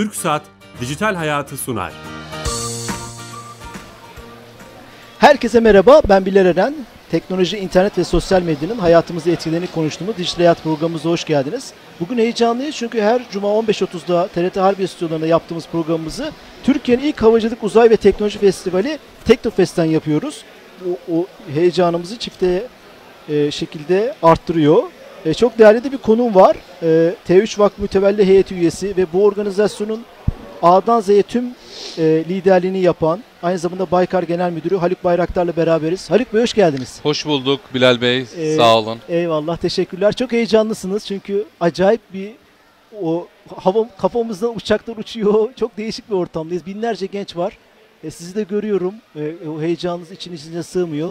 TürkSat Dijital Hayatı sunar. Herkese merhaba, ben Bilal Eren. Teknoloji, internet ve sosyal medyanın hayatımızı etkilerini konuştuğumuz Dijital Hayat programımıza hoş geldiniz. Bugün heyecanlıyız çünkü her cuma 15.30'da TRT Harbiye stüdyolarında yaptığımız programımızı Türkiye'nin ilk havacılık uzay ve teknoloji festivali Teknofest'ten yapıyoruz. O, o heyecanımızı çifte e, şekilde arttırıyor. E, çok değerli de bir konum var. E, T3 Vakfı Mütevelli Heyeti üyesi ve bu organizasyonun A'dan Z'ye tüm e, liderliğini yapan, aynı zamanda Baykar Genel Müdürü Haluk Bayraktar'la beraberiz. Haluk Bey hoş geldiniz. Hoş bulduk Bilal Bey. Ee, Sağ olun. Eyvallah, teşekkürler. Çok heyecanlısınız çünkü acayip bir o hava kafamızda uçaklar uçuyor. Çok değişik bir ortamdayız. Binlerce genç var. E, sizi de görüyorum. E, o heyecanınız için içinize sığmıyor.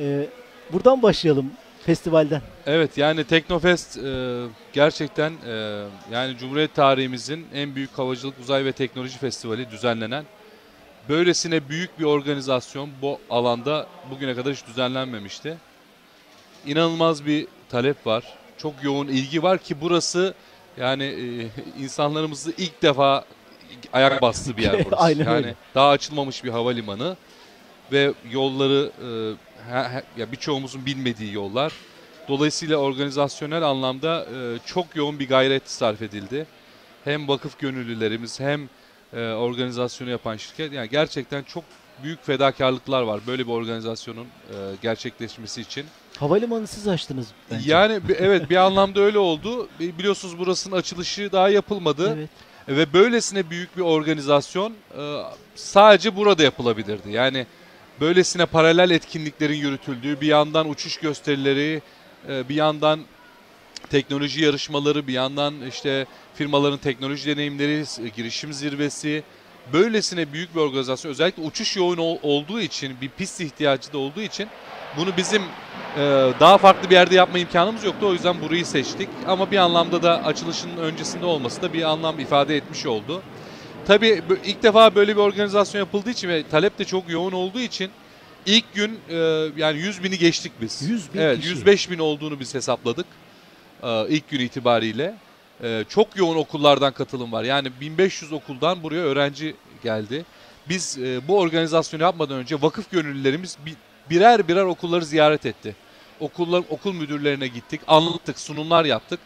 E, buradan başlayalım festivalden. Evet yani Teknofest e, gerçekten e, yani Cumhuriyet tarihimizin en büyük havacılık uzay ve teknoloji festivali düzenlenen böylesine büyük bir organizasyon bu alanda bugüne kadar hiç düzenlenmemişti. İnanılmaz bir talep var. Çok yoğun ilgi var ki burası yani e, insanlarımızı ilk defa ayak bastığı bir yer burası. Aynen yani öyle. daha açılmamış bir havalimanı ve yolları e, ya birçoğumuzun bilmediği yollar. Dolayısıyla organizasyonel anlamda e, çok yoğun bir gayret sarf edildi. Hem vakıf gönüllülerimiz hem e, organizasyonu yapan şirket yani gerçekten çok büyük fedakarlıklar var böyle bir organizasyonun e, gerçekleşmesi için. Havalimanı siz açtınız bence. Yani evet bir anlamda öyle oldu. Bi- Biliyorsunuz burasının açılışı daha yapılmadı Evet. ve böylesine büyük bir organizasyon e, sadece burada yapılabilirdi. Yani böylesine paralel etkinliklerin yürütüldüğü, bir yandan uçuş gösterileri, e, bir yandan teknoloji yarışmaları, bir yandan işte firmaların teknoloji deneyimleri, girişim zirvesi, böylesine büyük bir organizasyon özellikle uçuş yoğun ol- olduğu için, bir pist ihtiyacı da olduğu için bunu bizim e, daha farklı bir yerde yapma imkanımız yoktu. O yüzden burayı seçtik. Ama bir anlamda da açılışının öncesinde olması da bir anlam ifade etmiş oldu. Tabii ilk defa böyle bir organizasyon yapıldığı için ve talep de çok yoğun olduğu için ilk gün e, yani 100 bini geçtik biz. 100 bin evet, kişi. 105 bin olduğunu biz hesapladık e, ilk gün itibariyle. E, çok yoğun okullardan katılım var. Yani 1500 okuldan buraya öğrenci geldi. Biz e, bu organizasyonu yapmadan önce vakıf gönüllülerimiz bi- birer birer okulları ziyaret etti. Okullar okul müdürlerine gittik, anlattık, sunumlar yaptık.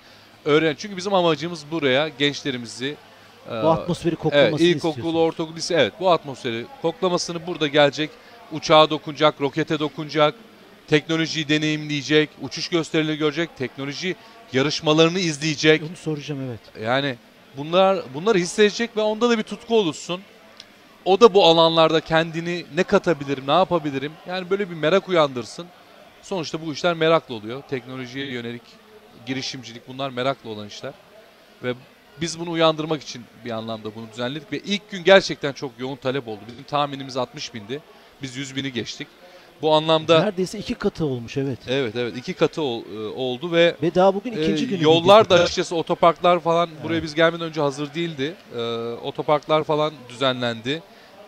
Öğren çünkü bizim amacımız buraya gençlerimizi Bu atmosferi koklamasını Evet, ilkokul, ortaokul, lise evet bu atmosferi koklamasını burada gelecek. Uçağa dokunacak, rokete dokunacak, teknolojiyi deneyimleyecek, uçuş gösterileri görecek, teknoloji yarışmalarını izleyecek. Onu soracağım evet. Yani bunlar bunları hissedecek ve onda da bir tutku oluşsun. O da bu alanlarda kendini ne katabilirim, ne yapabilirim? Yani böyle bir merak uyandırsın. Sonuçta bu işler meraklı oluyor. Teknolojiye yönelik girişimcilik bunlar meraklı olan işler. Ve biz bunu uyandırmak için bir anlamda bunu düzenledik ve ilk gün gerçekten çok yoğun talep oldu. Bizim tahminimiz 60 bindi. Biz 100 bini geçtik. Bu anlamda Neredeyse iki katı olmuş evet. evet evet iki katı ol- e, oldu ve Ve daha bugün ee, ikinci günü. yollar da açıkçası otoparklar falan buraya Evet. biz gelmeden önce hazır değildi. Ee, otoparklar falan düzenlendi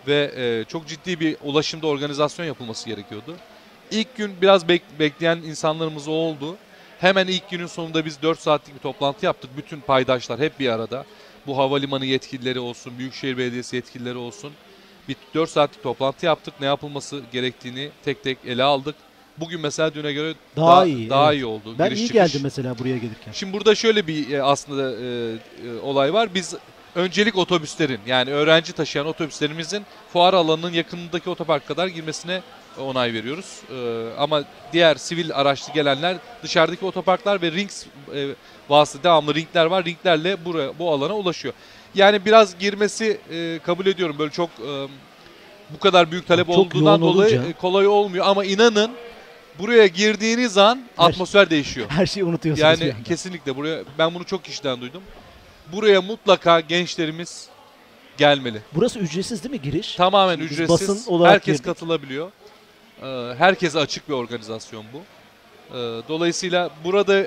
ve e, çok ciddi bir ulaşımda organizasyon yapılması gerekiyordu. İlk gün biraz bek- bekleyen insanlarımız oldu. Hemen ilk günün sonunda biz 4 saatlik bir toplantı yaptık. Bütün paydaşlar hep bir arada. Bu havalimanı yetkilileri olsun, Büyükşehir Belediyesi yetkilileri olsun. Bir 4 saatlik toplantı yaptık. Ne yapılması gerektiğini tek tek ele aldık. Bugün mesela düne göre Daha daha, iyi, daha evet. iyi oldu. Ben Giriş iyi çıkış. geldim mesela buraya gelirken. Şimdi burada şöyle bir e, aslında e, e, olay var. Biz öncelik otobüslerin yani öğrenci taşıyan otobüslerimizin fuar alanının yakınındaki otopark kadar girmesine onay veriyoruz. E, ama diğer sivil araçlı gelenler dışarıdaki otoparklar ve rings e, vasıta devamlı ringler var. Ringlerle buraya bu alana ulaşıyor. Yani biraz girmesi e, kabul ediyorum. Böyle çok e, bu kadar büyük talep Çok olduğundan dolayı olunca. e, kolay olmuyor ama inanın buraya girdiğiniz an Her- atmosfer değişiyor. Her şeyi unutuyorsunuz. Yani kesinlikle buraya ben bunu çok kişiden duydum. Buraya mutlaka gençlerimiz gelmeli. Burası ücretsiz değil mi giriş? Tamamen Biz ücretsiz. basın olarak Herkes girdik. katılabiliyor. Ee, herkese açık bir organizasyon bu. Ee, dolayısıyla burada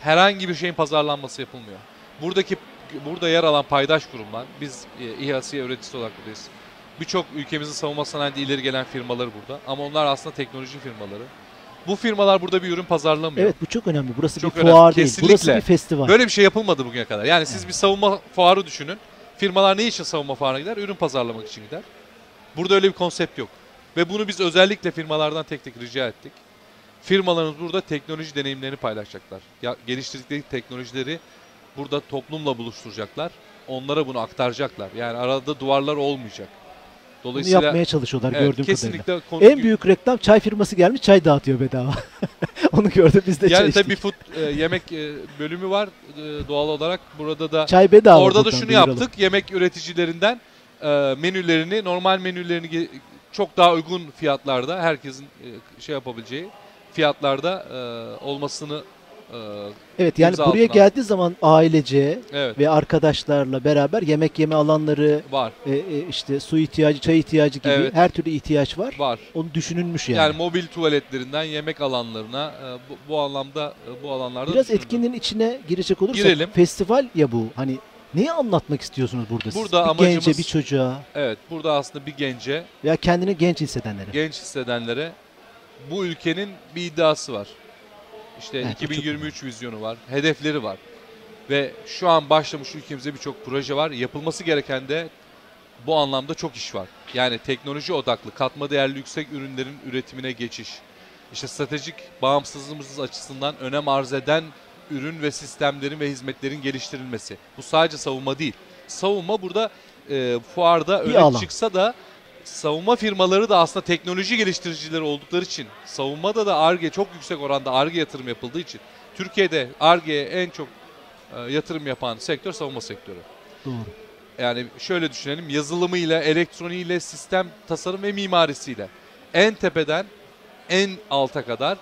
herhangi bir şeyin pazarlanması yapılmıyor. Buradaki burada yer alan paydaş kurumlar, biz e, İHA'siye üreticisi olarak buradayız. Birçok ülkemizin savunma sanayinde ileri gelen firmalar burada. Ama onlar aslında teknoloji firmaları. Bu firmalar burada bir ürün pazarlamıyor. Evet bu çok önemli. Burası Çok bir önemli. fuar değil. Burası Kesinlikle. bir festival. Böyle bir şey yapılmadı bugüne kadar. Yani siz bir savunma fuarı düşünün. Firmalar ne için savunma fuarına gider? Ürün pazarlamak için gider. Burada öyle bir konsept yok. Ve bunu biz özellikle firmalardan tek tek rica ettik. Firmalarımız burada teknoloji deneyimlerini paylaşacaklar. Ya, geliştirdikleri teknolojileri burada toplumla buluşturacaklar. Onlara bunu aktaracaklar. Yani arada duvarlar olmayacak. Bunu Dolayısıyla yapmaya çalışıyorlar evet, gördüğüm kesinlikle kadarıyla. En büyük reklam çay firması gelmiş çay dağıtıyor bedava. Onu gördüm biz de çay yani içtik. tabii bir food e, yemek e, bölümü var e, doğal olarak. Burada da Çay bedava. orada da şunu yaptık. Yemek üreticilerinden e, menülerini, normal menülerini çok daha uygun fiyatlarda herkesin e, şey yapabileceği fiyatlarda e, olmasını e, Evet yani buraya altına geldiği zaman ailece evet ve arkadaşlarla beraber yemek yeme alanları, var. e, e, işte su ihtiyacı, çay ihtiyacı gibi Evet. her türlü ihtiyaç var. Var. Onu düşünülmüş yani. Yani, mobil tuvaletlerinden yemek alanlarına e, bu, bu anlamda bu alanlarda Biraz düşünüldü. etkinin içine girecek olursak Girelim. festival ya bu. Hani neyi anlatmak istiyorsunuz burada siz? Burada bir amacımız- gence, bir çocuğa Evet, burada aslında bir gence, veya kendini genç hissedenlere. genç hissedenlere bu ülkenin bir iddiası var. İşte Evet, o çok 2023 vizyonu var, hedefleri var. Ve şu an başlamış ülkemizde birçok proje var. Yapılması gereken de bu anlamda çok iş var. Yani teknoloji odaklı, katma değerli yüksek ürünlerin üretimine geçiş. İşte stratejik bağımsızlığımız açısından önem arz eden ürün ve sistemlerin ve hizmetlerin geliştirilmesi. Bu sadece savunma değil. Savunma burada e, fuarda Bir öne alan. çıksa da savunma firmaları da aslında teknoloji geliştiricileri oldukları için savunmada da ARGE çok yüksek oranda ARGE yatırım yapıldığı için Türkiye'de ARGE'ye en çok e, yatırım yapan sektör savunma sektörü. Doğru. Yani şöyle düşünelim yazılımıyla, elektroniğiyle, sistem tasarım ve mimarisiyle en tepeden en alta kadar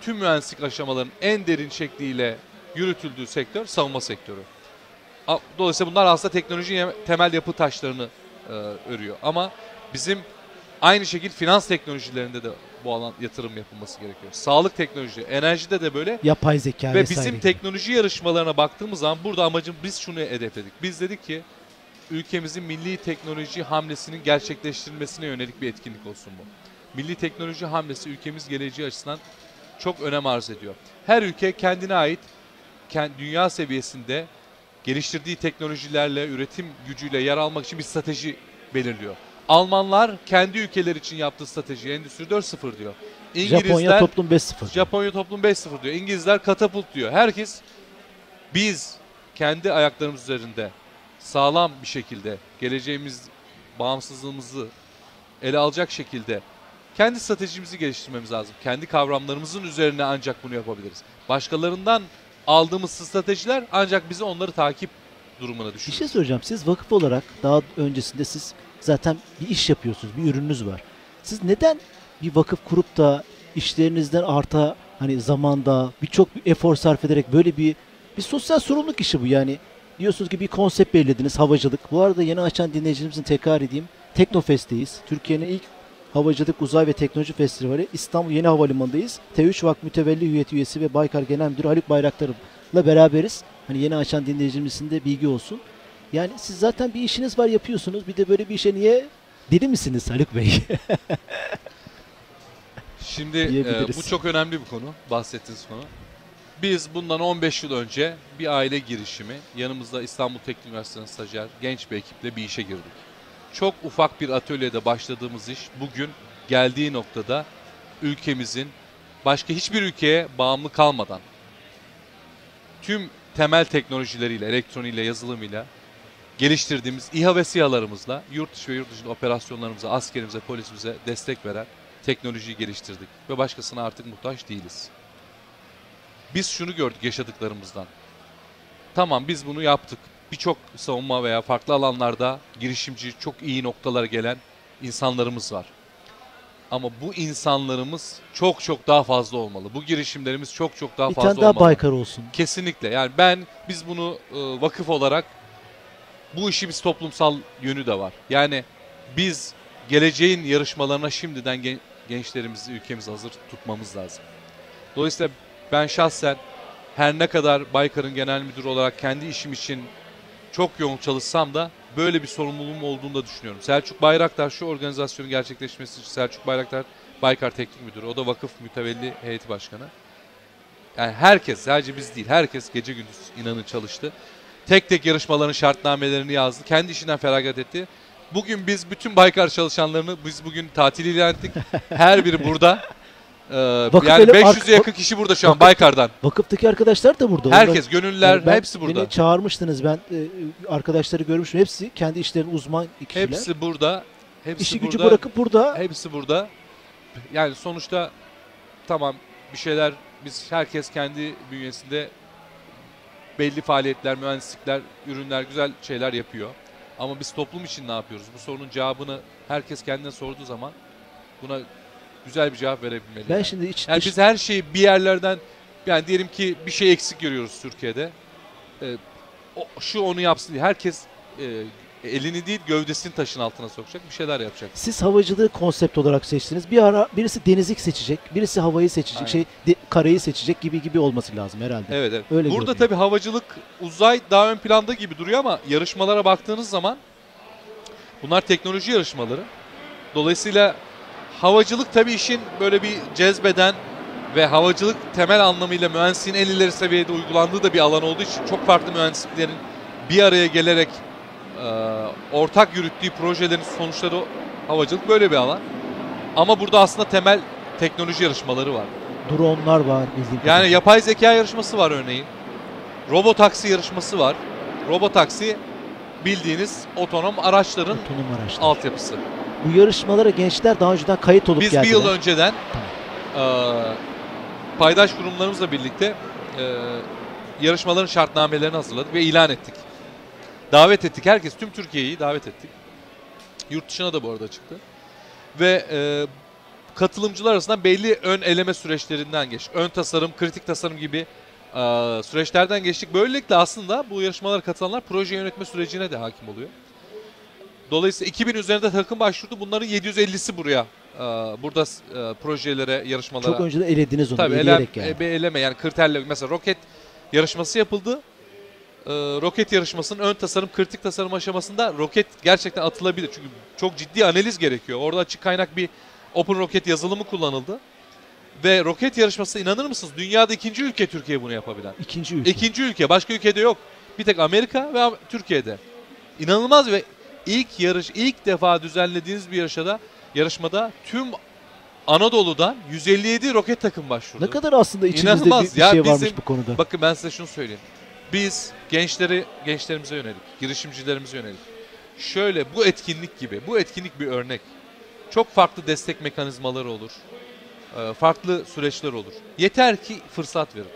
tüm mühendislik aşamalarının en derin şekliyle yürütüldüğü sektör savunma sektörü. Dolayısıyla bunlar aslında teknolojinin temel yapı taşlarını e, örüyor. Ama bizim aynı şekilde finans teknolojilerinde de bu alan yatırım yapılması gerekiyor. Sağlık teknoloji, enerjide de böyle Yapay zeka ve vesaire. bizim teknoloji yarışmalarına baktığımız zaman burada amacım biz şunu hedefledik. Biz dedik ki ülkemizin milli teknoloji hamlesinin gerçekleştirilmesine yönelik bir etkinlik olsun bu. Milli teknoloji hamlesi ülkemiz geleceği açısından çok önem arz ediyor. Her ülke kendine ait dünya seviyesinde geliştirdiği teknolojilerle, üretim gücüyle yer almak için bir strateji belirliyor. Almanlar kendi ülkeleri için yaptığı strateji Endüstri 4.0 diyor. İngilizler Japonya toplum 5.0. Japonya toplum 5-0 diyor. İngilizler katapult diyor. Herkes biz kendi ayaklarımız üzerinde sağlam bir şekilde geleceğimiz bağımsızlığımızı ele alacak şekilde kendi stratejimizi geliştirmemiz lazım. Kendi kavramlarımızın üzerine ancak bunu yapabiliriz. Başkalarından aldığımız stratejiler ancak bizi onları takip durumuna Bir düşürür. şey soracağım. Siz vakıf olarak daha öncesinde siz zaten bir iş yapıyorsunuz. Bir ürününüz var. Siz neden bir vakıf kurup da işlerinizden arta hani zamanda birçok bir efor sarf ederek böyle bir bir sosyal sorumluluk işi bu yani. Diyorsunuz ki bir konsept belirlediniz havacılık. Bu arada yeni açan dinleyicilerimizin tekrar edeyim. Teknofest'teyiz. Türkiye'nin ilk Havacılık Uzay ve Teknoloji Festivali İstanbul Yeni Havalimanı'ndayız. T3 Vak Mütevelli Hüyeti Üyesi ve Baykar Genel Müdürü Haluk Bayraktar'la beraberiz. Hani yeni açan dinleyicilerimizin de bilgi olsun. Yani siz zaten bir işiniz var yapıyorsunuz. Bir de böyle bir işe niye deli misiniz Haluk Bey? Şimdi e, bu çok önemli bir konu, bahsettiğiniz konu. Biz bundan 15 yıl önce bir aile girişimi, yanımızda İstanbul Teknik Üniversitesi'nin stajyer genç bir ekiple bir işe girdik. Çok ufak bir atölyede başladığımız iş bugün geldiği noktada ülkemizin başka hiçbir ülkeye bağımlı kalmadan tüm temel teknolojileriyle, elektroniğiyle, yazılımıyla geliştirdiğimiz İHA ve SİHA'larımızla yurt dışı ve yurt dışında operasyonlarımıza, askerimize, polisimize destek veren teknolojiyi geliştirdik ve başkasına artık muhtaç değiliz. Biz şunu gördük yaşadıklarımızdan. Tamam biz bunu yaptık. Birçok savunma veya farklı alanlarda girişimci çok iyi noktalara gelen insanlarımız var. Ama bu insanlarımız çok çok daha fazla olmalı. Bu girişimlerimiz çok çok daha bir fazla tane daha olmalı. Baykar olsun. Kesinlikle. Yani ben biz bunu e, vakıf olarak bu işi biz toplumsal yönü de var. Yani biz geleceğin yarışmalarına şimdiden gen- gençlerimizi ülkemizi hazır tutmamız lazım. Dolayısıyla ben şahsen her ne kadar Baykar'ın genel müdürü olarak kendi işim için çok yoğun çalışsam da böyle bir sorumluluğum olduğunu da düşünüyorum. Selçuk Bayraktar şu organizasyonun gerçekleşmesi için Selçuk Bayraktar Baykar Teknik Müdürü. O da vakıf mütevelli heyeti başkanı. Yani herkes sadece biz değil herkes gece gündüz inanın çalıştı. tek tek yarışmaların şartnamelerini yazdı. Kendi işinden feragat etti. Bugün biz bütün Baykar çalışanlarını biz bugün tatil ilan ettik. Her biri burada. Ee, Vakıf yani ele- 500'e ark- yakın kişi burada şu an Vakıf- Baykar'dan. Vakıftaki arkadaşlar da burada. Herkes, gönüllüler ben- hepsi burada. Beni çağırmıştınız ben e, arkadaşları görmüşüm. Hepsi kendi işlerinin uzman kişiler. Hepsi burada. Hepsi İşi burada. gücü bırakıp burada Hepsi burada. Yani sonuçta tamam bir şeyler biz herkes kendi bünyesinde belli faaliyetler, mühendislikler, ürünler, güzel şeyler yapıyor. Ama biz toplum için ne yapıyoruz? Bu sorunun cevabını herkes kendine sorduğu zaman buna güzel bir cevap verebilmeli. ben yani. şimdi iç Yani dış- biz her şeyi bir yerlerden yani diyelim ki bir şey eksik görüyoruz Türkiye'de. Ee, o, şu onu yapsın diye herkes e, elini değil gövdesini taşın altına sokacak bir şeyler yapacak. Siz havacılığı konsept olarak seçtiniz. Bir ara birisi denizlik seçecek, birisi havayı seçecek, Aynen. şey de- karayı seçecek gibi gibi olması lazım herhalde. Evet evet. Öyle Burada tabii havacılık uzay daha ön planda gibi duruyor ama yarışmalara baktığınız zaman bunlar teknoloji yarışmaları. Dolayısıyla havacılık tabii işin böyle bir cezbeden ve havacılık temel anlamıyla mühendisliğin en ileri seviyede uygulandığı da bir alan olduğu için çok farklı mühendisliklerin bir araya gelerek e, ortak yürüttüğü projelerin sonuçları havacılık böyle bir alan. Ama burada aslında temel teknoloji yarışmaları var. Dronlar var bildiğim Yani yapay zeka yarışması var örneğin. Robotaksi yarışması var. Robotaksi bildiğiniz otonom araçların otonom araçlar. altyapısı. Bu yarışmalara gençler daha önceden kayıt olup Biz geldiler. bir yıl önceden eee, paydaş kurumlarımızla birlikte eee, yarışmaların şartnamelerini hazırladık ve ilan ettik. Davet ettik. Herkes, tüm Türkiye'yi davet ettik. Yurt dışına da bu arada çıktı. Ve eee, katılımcılar arasında belli ön eleme süreçlerinden geç. Ön tasarım, kritik tasarım gibi eee, süreçlerden geçtik. Böylelikle aslında bu yarışmalara katılanlar proje yönetme sürecine de hakim oluyor. Dolayısıyla 2000 üzerinde takım başvurdu. Bunların 750'si buraya eee, burada eee, projelere, yarışmalara. Çok önceden elediniz onu Tabii eleyerek yani. e, eleme yani kriterle mesela roket yarışması yapıldı. Roket yarışmasının ön tasarım, kritik tasarım aşamasında roket gerçekten atılabilir. Çünkü çok ciddi analiz gerekiyor. Orada açık kaynak bir Open Rocket yazılımı kullanıldı. Ve roket yarışması inanır mısınız? Dünyada ikinci ülke Türkiye bunu yapabilen. İkinci ülke. İkinci ülke. Başka ülkede yok. Bir tek Amerika ve Türkiye'de. İnanılmaz ve ilk yarış, ilk defa düzenlediğiniz bir yarışmada, yarışmada tüm Anadolu'dan 157 roket takım başvurdu. Ne kadar aslında içinizde İnanılmaz. bir, bir Ya şey varmış bizim- bu konuda. Bakın ben size şunu söyleyeyim. Biz gençleri gençlerimize yönelik, girişimcilerimize yönelik. Şöyle bu etkinlik gibi, bu etkinlik bir örnek. Çok farklı destek mekanizmaları olur. Ee, Farklı süreçler olur. Yeter ki fırsat verin.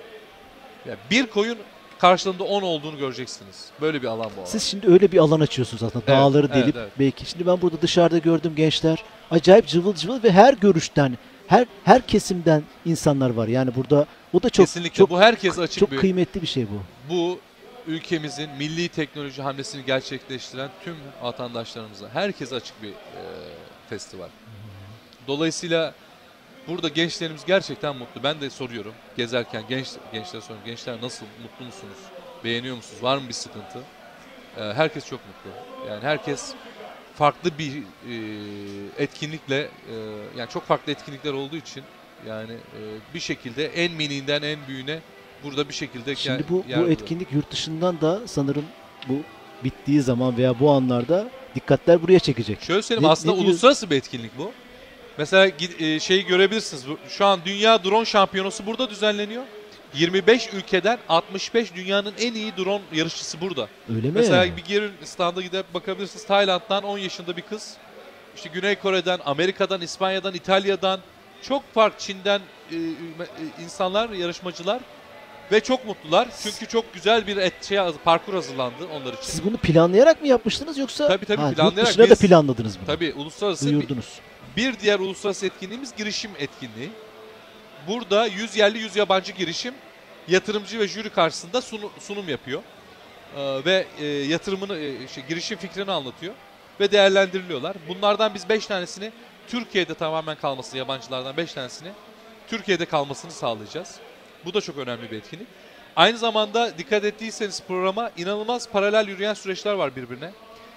Yani bir koyun karşılığında 10 olduğunu göreceksiniz. Böyle bir alan bu alan. Siz şimdi öyle bir alan açıyorsunuz aslında. Evet, Dağları evet, delip evet. belki. Şimdi ben burada dışarıda gördüm gençler. Acayip cıvıl cıvıl ve her görüşten, her her kesimden insanlar var. Yani burada o da çok Kesinlikle çok bu herkes açık çok bir kıymetli bir şey bu. bu ülkemizin milli teknoloji hamlesini gerçekleştiren tüm vatandaşlarımıza herkes açık bir e, festival. Dolayısıyla burada gençlerimiz gerçekten mutlu. Ben de soruyorum gezerken genç gençlere soruyorum. Gençler nasıl? Mutlu musunuz? Beğeniyor musunuz? Var mı bir sıkıntı? E, herkes çok mutlu. Yani herkes farklı bir e, etkinlikle e, yani çok farklı etkinlikler olduğu için yani e, bir şekilde en miniğinden en büyüğüne burada bir şekilde Şimdi yer- bu yer bu buluyor. etkinlik yurt dışından da sanırım bu bittiği zaman veya bu anlarda dikkatler buraya çekecek. Şöyle söyleyeyim Ne- aslında ne uluslararası bir etkinlik bu. Mesela e, şeyi görebilirsiniz. Şu an Dünya Drone Şampiyonası burada düzenleniyor. 25 ülkeden 65 dünyanın en iyi drone yarışçısı burada. Öyle mi? Mesela bir gelin standa gidip bakabilirsiniz. Tayland'dan 10 yaşında bir kız. İşte Güney Kore'den, Amerika'dan, İspanya'dan, İtalya'dan çok farklı Çin'den e, e, insanlar, yarışmacılar ve çok mutlular. Çünkü çok güzel bir et, şey, parkur hazırlandı onlar için. Siz bunu planlayarak mı yapmıştınız yoksa Tabii, tabii, Ha, yurt planlayarak dışına da biz- planladınız bunu. Tabii uluslararası Duyurdunuz. Bir diğer uluslararası etkinliğimiz girişim etkinliği. Burada 100 yerli 100 yabancı girişim yatırımcı ve jüri karşısında sunu- sunum yapıyor. Ee, ve e, yatırımını, e, şey, girişim fikrini anlatıyor ve değerlendiriliyorlar. Bunlardan biz 5 tanesini Türkiye'de tamamen kalması, yabancılardan 5 tanesini Türkiye'de kalmasını sağlayacağız. Bu da çok önemli bir etkinlik. Aynı zamanda dikkat ettiyseniz programa inanılmaz paralel yürüyen süreçler var birbirine.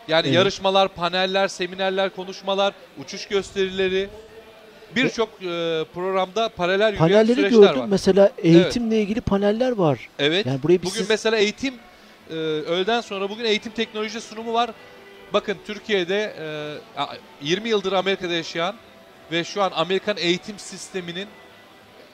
Yani Evet. yarışmalar, paneller, seminerler, konuşmalar, uçuş gösterileri birçok e, programda paralel yürüyen Panelleri süreçler gördüm. var. Mesela eğitimle ilgili paneller var. Evet. Yani burayı Bugün siz- mesela eğitim e, öğleden sonra bugün eğitim teknoloji sunumu var. Bakın Türkiye'de e, a- 20 yıldır Amerika'da yaşayan ve şu an Amerikan eğitim sisteminin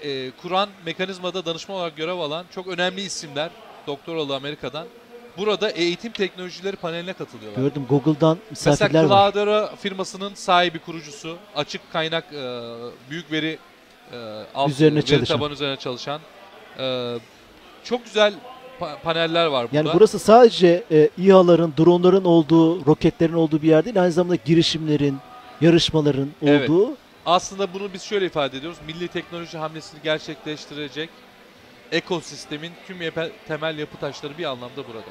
e, kuran mekanizmada danışma olarak görev alan çok önemli isimler doktoralı Amerika'dan burada eğitim teknolojileri paneline katılıyorlar. Gördüm Google'dan misafirler Mesela var. Cloudera firmasının sahibi kurucusu, açık kaynak e, büyük veri e, alt, Üzerine veri çalışan. tabanı üzerine çalışan e, çok güzel pa- paneller var burada. Yani burası sadece e, İHA'ların, dronların olduğu, roketlerin olduğu bir yer değil. Aynı zamanda girişimlerin, yarışmaların Evet. olduğu. Aslında bunu biz şöyle ifade ediyoruz. Milli teknoloji hamlesini gerçekleştirecek ekosistemin tüm yepe- temel yapı taşları bir anlamda burada.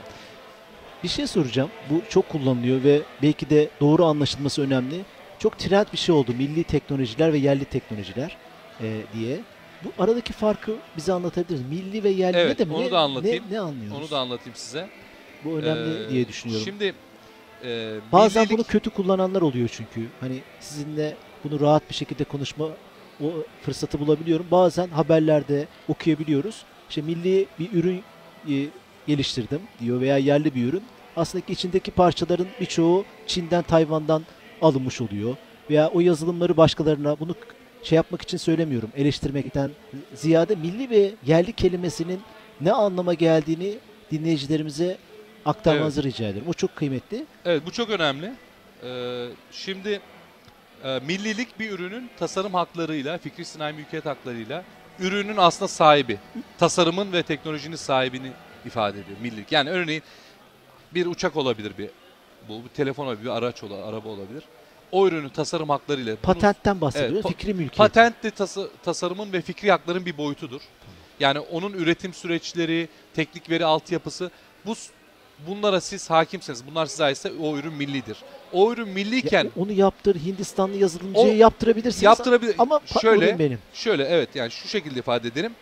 Bir şey soracağım. Bu çok kullanılıyor ve belki de doğru anlaşılması önemli. Çok trend bir şey oldu. Milli teknolojiler ve yerli teknolojiler e, diye. Bu aradaki farkı bize anlatabilir misiniz? Milli ve yerli Evet, ne demek? onu da anlatayım. Ne, ne anlıyoruz? Onu da anlatayım size. Bu önemli Ee, diye düşünüyorum. Şimdi e, Bazen millilik- bunu kötü kullananlar oluyor çünkü. Hani sizinle bunu rahat bir şekilde konuşma o fırsatı bulabiliyorum. Bazen haberlerde okuyabiliyoruz. İşte milli bir ürün e, geliştirdim diyor veya yerli bir ürün. Aslında ki içindeki parçaların birçoğu Çin'den, Tayvan'dan alınmış oluyor. Veya o yazılımları başkalarına bunu şey yapmak için söylemiyorum. Eleştirmekten ziyade milli ve yerli kelimesinin ne anlama geldiğini dinleyicilerimize aktarmanızı rica ederim. O çok kıymetli. Evet bu çok önemli. Ee, şimdi e, millilik bir ürünün tasarım haklarıyla, fikri sinayi mülkiyet haklarıyla ürünün aslında sahibi, tasarımın ve teknolojinin sahibini ifade ediyor millilik. Yani örneğin bir uçak olabilir bir bu bir telefon olabilir, bir araç olabilir, araba olabilir. O ürünün tasarım haklarıyla Patentten bahsediyoruz. Evet, pa- Fikri mülkiyet. Patent de tası- tasarımın ve fikri hakların bir boyutudur. Yani onun üretim süreçleri, teknik veri altyapısı bu bunlara siz hakimseniz, bunlar size aitse o ürün millidir. O ürün Ya milliyken onu yaptır Hindistanlı yazılımcıya O- yaptırabilirsiniz. yaptırabilir. Ama şöyle benim. şöyle evet yani şu şekilde ifade edelim.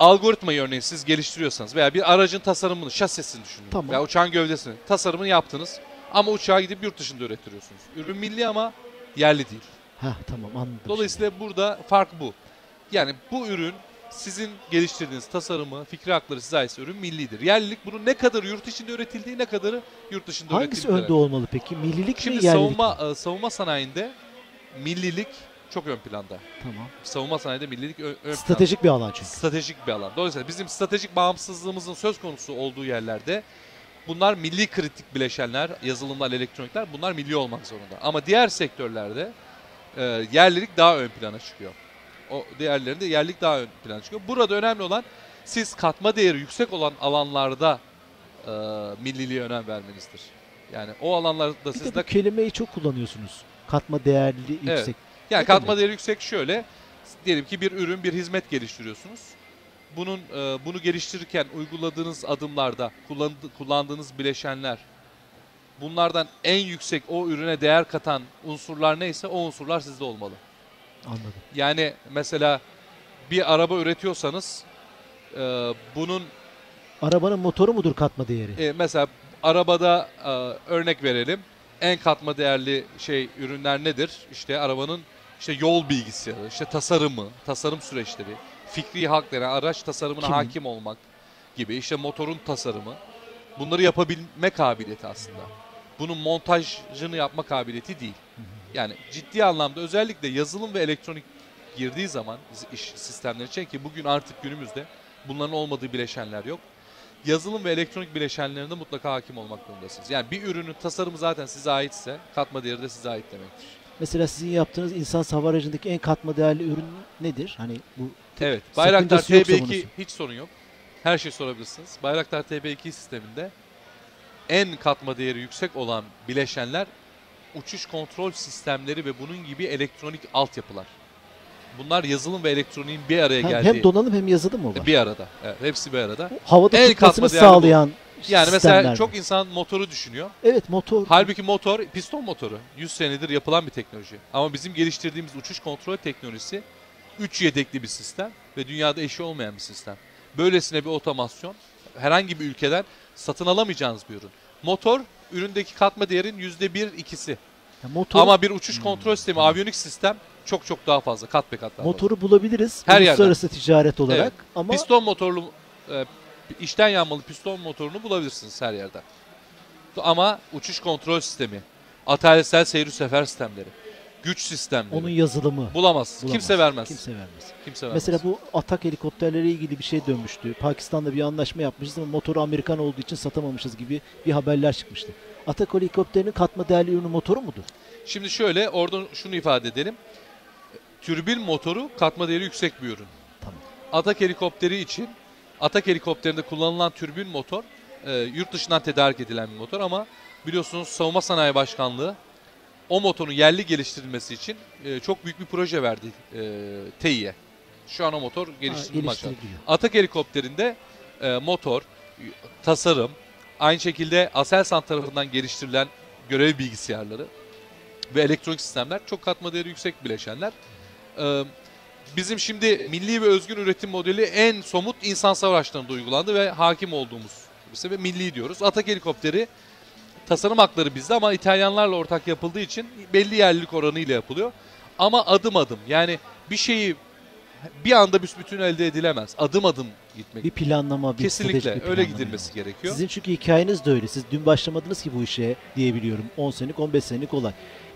Algoritmayı örneğin siz geliştiriyorsanız veya bir aracın tasarımını, şasisini düşünün. Tamam. Veya uçağın gövdesini, tasarımını yaptınız ama uçağı gidip yurt dışında ürettiriyorsunuz. Ürün milli ama yerli değil. Ha tamam anladım. Dolayısıyla burada fark bu. Yani bu ürün sizin geliştirdiğiniz tasarımı, fikri hakları size aitse ürün millidir. Yerlilik bunun ne kadar yurt içinde üretildiği, ne kadarı yurt dışında şimdi. Hangisi üretildiği. önde olmalı peki? Millilik Şimdi mi yerlilik savunma mi? e, savunma sanayinde millilik çok ön planda. Tamam. Savunma sanayinde millilik ön, ön planda. Stratejik bir alan çünkü. Stratejik bir alan. Dolayısıyla bizim stratejik bağımsızlığımızın söz konusu olduğu yerlerde bunlar milli kritik bileşenler, yazılımlar, elektronikler bunlar milli olmak zorunda. Ama diğer sektörlerde e, yerlilik daha ön plana çıkıyor. O diğerlerinde yerlilik daha ön plana çıkıyor. Burada önemli olan siz katma değeri yüksek olan alanlarda e, milliliğe önem vermenizdir. Yani o alanlarda siz de kelimeyi çok kullanıyorsunuz. Katma değerli Evet. yüksek. Yani Ne katma demek? değeri yüksek şöyle. Diyelim ki bir ürün, bir hizmet geliştiriyorsunuz. Bunun e, bunu geliştirirken uyguladığınız adımlarda kullandı- kullandığınız bileşenler bunlardan en yüksek o ürüne değer katan unsurlar neyse o unsurlar sizde olmalı. Anladım. Yani mesela bir araba üretiyorsanız e, bunun Arabanın motoru mudur katma değeri? e, mesela arabada e, örnek verelim. En katma değerli şey ürünler nedir? İşte arabanın işte yol bilgisayarı, işte tasarımı, tasarım süreçleri, fikri hakları, araç tasarımına Kimin? hakim olmak gibi, işte motorun tasarımı. Bunları yapabilme kabiliyeti aslında. Bunun montajını yapma kabiliyeti değil. Yani ciddi anlamda özellikle yazılım ve elektronik girdiği zaman iş sistemleri için ki bugün artık günümüzde bunların olmadığı bileşenler yok yazılım ve elektronik bileşenlerinde mutlaka hakim olmak zorundasınız. Yani bir ürünün tasarımı zaten size aitse katma değeri de size ait demektir. Mesela sizin yaptığınız insan hava aracındaki en katma değerli ürün nedir? Hani bu Evet. Bayraktar sakıncası yoksa TB2 bunun. hiç sorun yok. Her şey sorabilirsiniz. Bayraktar TB2 sisteminde en katma değeri yüksek olan bileşenler uçuş kontrol sistemleri ve bunun gibi elektronik altyapılar. Bunlar yazılım ve elektroniğin bir araya hem, geldiği hem donanım hem yazılım mı var? bir arada. Evet, hepsi bir arada. Havada en tutmasını değerli bu. sağlayan Yani mesela sistemler çok mi? insan motoru düşünüyor. Evet motor. Halbuki motor piston motoru. 100 senedir yapılan bir teknoloji. Ama bizim geliştirdiğimiz uçuş kontrol teknolojisi 3 yedekli bir sistem ve dünyada eşi olmayan bir sistem. Böylesine bir otomasyon herhangi bir ülkeden satın alamayacağınız bir ürün. Motor üründeki katma değerin %1 ikisi. Ya motor, Ama bir uçuş kontrol sistemi, aviyonik sistem çok çok daha fazla. Kat be kat daha fazla. motoru bulabiliriz Her uluslararası ticaret olarak Evet. ama Piston motorlu e, içten yanmalı piston motorunu bulabilirsiniz her yerden. Ama uçuş kontrol sistemi, ataletsel seyir sefer sistemleri, güç sistemleri Onun yazılımı bulamaz. bulamaz. Kimse vermez. Kimse vermez. Kimse vermez. Mesela bu atak helikopterleriyle ilgili bir şey dönmüştü. Pakistan'da bir anlaşma yapmışız ama motoru Amerikan olduğu için satamamışız gibi bir haberler çıkmıştı. Atak helikopterinin katma değerli ürünü motoru mudur? Şimdi şöyle oradan şunu ifade edelim. Türbin motoru katma değeri yüksek bir ürün. Tamam. Atak helikopteri için Atak helikopterinde kullanılan türbin motor e, yurt dışından tedarik edilen bir motor ama biliyorsunuz Savunma Sanayi Başkanlığı o motorun yerli geliştirilmesi için e, çok büyük bir proje verdi e, TEİ'ye. Şu an o motor geliştirilme geliştiriliyor. Atak helikopterinde e, motor, tasarım, aynı şekilde Aselsan tarafından geliştirilen görev bilgisayarları ve elektronik sistemler çok katma değeri yüksek bileşenler. E, bizim şimdi milli ve özgün üretim modeli en somut insan savaşlarında uygulandı ve hakim olduğumuz ve milli diyoruz. Atak helikopteri tasarım hakları bizde ama İtalyanlarla ortak yapıldığı için belli yerlilik oranıyla yapılıyor. Ama adım adım yani bir şeyi bir anda büsbütün elde edilemez. Adım adım gitmek. Bir planlama, bir Kesinlikle bir öyle planlama gidilmesi gerekiyor. Sizin çünkü hikayeniz de öyle. Siz dün başlamadınız ki bu işe diyebiliyorum. 10 senelik, 15 senelik olay.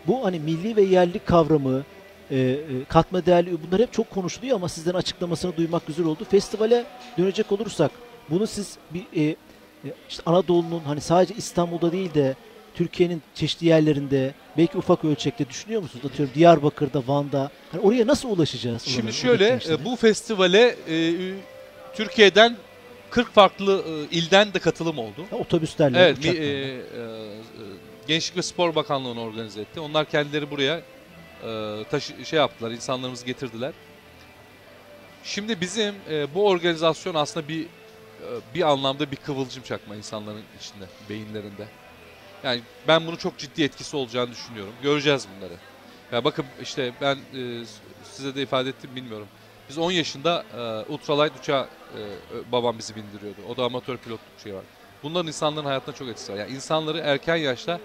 Bu hani milli ve yerli kavramı, e, e, katma değerli bunlar hep çok konuşuluyor ama sizden açıklamasını duymak güzel oldu. Festivale dönecek olursak bunu siz bir e, işte Anadolu'nun hani sadece İstanbul'da değil de Türkiye'nin çeşitli yerlerinde belki ufak ölçekte düşünüyor musunuz? Atıyorum Diyarbakır'da, Van'da. Hani oraya nasıl ulaşacağız? Şimdi şöyle e, bu festivale e, Türkiye'den 40 farklı e, ilden de katılım oldu. Ha, otobüslerle, Evet, uçaklarla. e, e, e, Gençlik ve Spor Bakanlığı'nı organize etti. Onlar kendileri buraya e, taşı, şey yaptılar, insanlarımızı getirdiler. Şimdi bizim e, bu organizasyon aslında bir bir anlamda bir kıvılcım çakma insanların içinde, beyinlerinde. Yani ben bunu çok ciddi etkisi olacağını düşünüyorum. Göreceğiz bunları. Ya bakın işte ben e, size de ifade ettim bilmiyorum. Biz 10 yaşında e, ultralight uçağa e, babam bizi bindiriyordu. O da amatör pilotluk şey var. Bunların insanların hayatına çok etkisi var. Yani insanları erken yaşta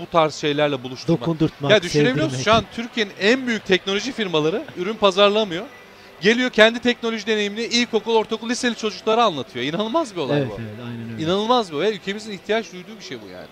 bu tarz şeylerle buluşturmak. dokundurtmak, Ya düşünebiliyor musun? Şu an Türkiye'nin en büyük teknoloji firmaları ürün pazarlamıyor. Geliyor kendi teknoloji deneyimini ilkokul, ortaokul, liseli çocuklara anlatıyor. İnanılmaz bir olay Evet, bu. evet, aynen öyle. İnanılmaz bir olay. Ülkemizin ihtiyaç duyduğu bir şey bu yani.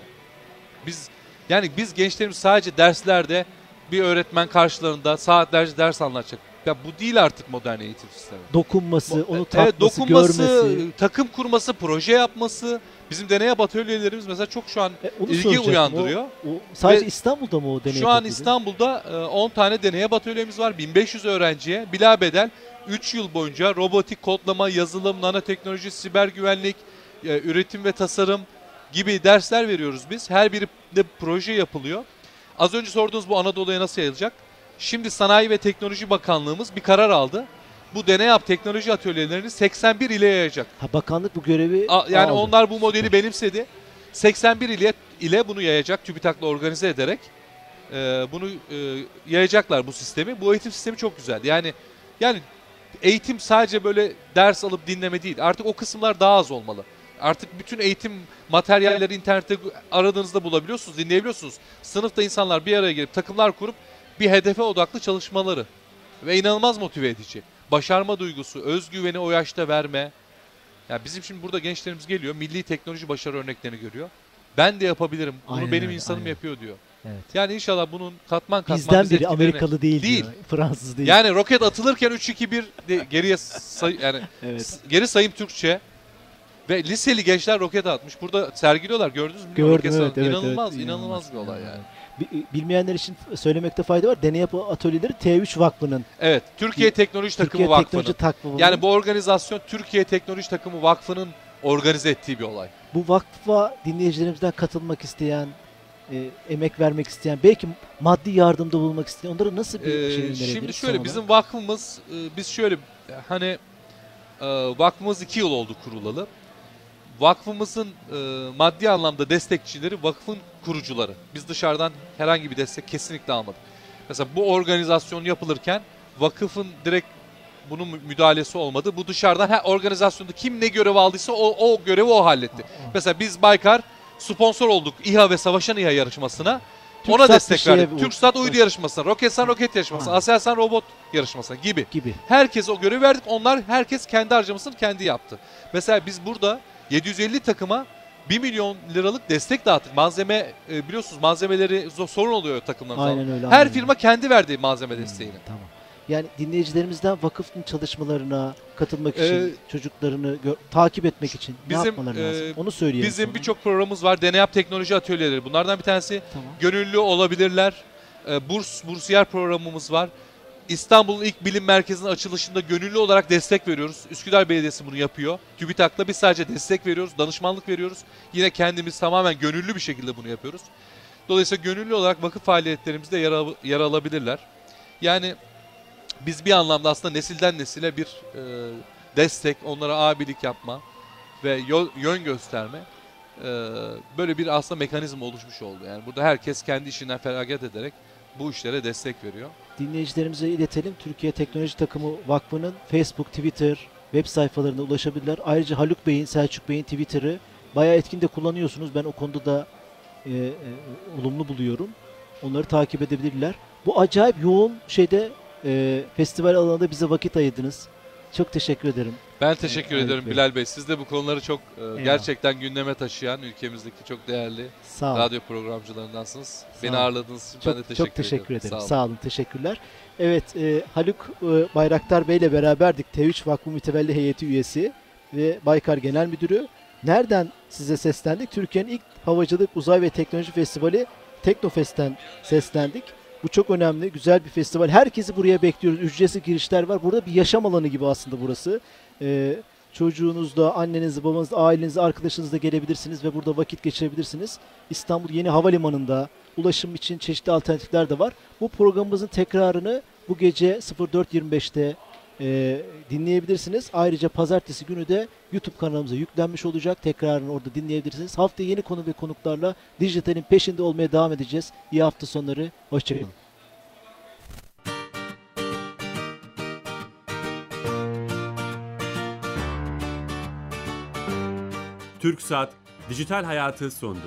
Biz yani biz gençlerimiz sadece derslerde bir öğretmen karşılarında saatlerce ders anlatacak. Ya bu değil artık modern eğitim sistemi. dokunması, onu Evet, tatması, dokunması, görmesi. takım kurması, proje yapması. Bizim deney atölyelerimiz mesela çok şu an E, onu ilgi uyandırıyor. O, o sadece Ve İstanbul'da mı o deney Şu an yapıldı? İstanbul'da e, 10 tane deney atölyemiz var. 1500 öğrenciye bila bedel 3 yıl boyunca robotik kodlama, yazılım, nanoteknoloji, siber güvenlik, e, üretim ve tasarım gibi dersler veriyoruz biz. Her biri de proje yapılıyor. Az önce sorduğunuz bu Anadolu'ya nasıl yayılacak? Şimdi Sanayi ve Teknoloji Bakanlığımız bir karar aldı. Bu deney yap teknoloji atölyelerini 81 ile yayacak. Ha, bakanlık bu görevi A- Yani aldı. onlar bu modeli benimsedi. 81 ile ile bunu yayacak TÜBİTAK'la organize ederek e, bunu e, yayacaklar bu sistemi. Bu eğitim sistemi çok güzel. Yani yani eğitim sadece böyle ders alıp dinleme değil. Artık o kısımlar daha az olmalı. Artık bütün eğitim materyalleri internette aradığınızda bulabiliyorsunuz, dinleyebiliyorsunuz. Sınıfta insanlar bir araya gelip takımlar kurup bir hedefe odaklı çalışmaları ve inanılmaz motive edici. Başarma duygusu, özgüveni o yaşta verme. Ya bizim şimdi burada gençlerimiz geliyor, milli teknoloji başarı örneklerini görüyor. Ben de yapabilirim. Bunu Aynen benim öyle, insanım aynen. yapıyor diyor. Evet. Yani inşallah bunun katman katman Bizden biz biri etkilerini- Amerikalı değil, Değil. diyor. Fransız değil. Yani roket atılırken 3-2-1 de geriye say- yani evet. geri sayım Türkçe ve liseli gençler roket atmış. Burada sergiliyorlar gördünüz mü? Gördüm evet, evet, inanılmaz, evet. inanılmaz bir olay yani. Bi- Bilmeyenler için söylemekte fayda var. Deney yapı atölyeleri T3 Vakfı'nın. Evet, Türkiye Teknoloji Takımı Türkiye Vakfı'nın. Teknoloji Takviminin. Yani bu organizasyon Türkiye Teknoloji Takımı Vakfı'nın organize ettiği bir olay. bu vakfa dinleyicilerimizden katılmak isteyen, e, emek vermek isteyen, belki maddi yardımda bulunmak isteyen onlara nasıl bir Ee, şey önerebiliriz? şimdi şöyle olarak? bizim vakfımız e, biz şöyle hani e, vakfımız iki yıl oldu kurulalı. Vakfımızın e, maddi anlamda destekçileri vakfın kurucuları. Biz dışarıdan herhangi bir destek kesinlikle almadık. Mesela bu organizasyon yapılırken vakıfın direkt bunun mü- müdahalesi olmadı. Bu dışarıdan her organizasyonda kim ne görev aldıysa o, o görevi o halletti. Mesela biz Baykar sponsor olduk İHA ve Savaşan İHA yarışmasına. Ona TürkSat bir destek şeye verdik. bu- TürkSat uydu yarışmasına, Roketsan roket yarışmasına. Aselsan robot yarışmasına gibi. gibi. Herkese o görevi verdik. Onlar herkes kendi harcamasını kendi yaptı. Mesela biz burada 750 takıma 1 milyon liralık destek dağıttık. Malzeme e, biliyorsunuz malzemeleri zor- sorun oluyor takımların falan. Aynen öyle. Her aynen firma kendi verdi malzeme desteğini. Hmm, Tamam. Yani dinleyicilerimizden vakıfın çalışmalarına katılmak için, Ee, çocuklarını takip etmek için bizim, ne yapmaları lazım? e, Onu söyleyelim. Bizim birçok programımız var. Deneyap teknoloji atölyeleri. Bunlardan bir tanesi Tamam. gönüllü olabilirler. E, Burs, bursiyer programımız var. İstanbul'un ilk bilim merkezinin açılışında gönüllü olarak destek veriyoruz. Üsküdar Belediyesi bunu yapıyor. TÜBİTAK'la biz sadece destek veriyoruz, danışmanlık veriyoruz. Yine kendimiz tamamen gönüllü bir şekilde bunu yapıyoruz. Dolayısıyla gönüllü olarak vakıf faaliyetlerimizde yer, al- yer alabilirler. Yani biz bir anlamda aslında nesilden nesile bir e, destek, onlara abilik yapma ve yol, yön gösterme e, böyle bir aslında mekanizma oluşmuş oldu. Yani burada herkes kendi işinden feragat ederek bu işlere destek veriyor. Dinleyicilerimize iletelim. Türkiye Teknoloji Takımı Vakfı'nın Facebook, Twitter, web sayfalarına ulaşabilirler. Ayrıca Haluk Bey'in, Selçuk Bey'in Twitter'ı bayağı etkin de kullanıyorsunuz. Ben o konuda da e, e, olumlu buluyorum. Onları takip edebilirler. Bu acayip yoğun şeyde e, festival alanında bize vakit ayırdınız. Çok teşekkür ederim. Ben teşekkür Evet, ederim Bey. Bilal Bey. Siz de bu konuları çok e, gerçekten gündeme taşıyan ülkemizdeki çok değerli Sağ radyo programcılarındansınız. Beni olun. ağırladığınız için ben de Çok, teşekkür çok teşekkür ederim. ederim. Sağ olun. Sağ olun. Teşekkürler. Evet, e, Haluk e, Bayraktar Bey ile beraberdik. T3 Vakfı Mütevelli Heyeti üyesi ve Baykar Genel Müdürü. Nereden size seslendik? Türkiye'nin ilk havacılık, uzay ve teknoloji festivali Teknofest'ten seslendik. Bu çok önemli, güzel bir festival. Herkesi buraya bekliyoruz. Ücretsiz girişler var. Burada bir yaşam alanı gibi aslında burası. E, çocuğunuzla, annenizle, babanızla, ailenizle, arkadaşınızla gelebilirsiniz ve burada vakit geçirebilirsiniz. İstanbul Yeni Havalimanı'nda ulaşım için çeşitli alternatifler de var. Bu programımızın tekrarını bu gece 04.25'te e, dinleyebilirsiniz. Ayrıca pazartesi günü de YouTube kanalımıza yüklenmiş olacak. Tekrarını orada dinleyebilirsiniz. Haftaya yeni konu ve konuklarla dijitalin peşinde olmaya devam edeceğiz. İyi hafta sonları. Hoşçakalın. TürkSat Dijital Hayatı sundu.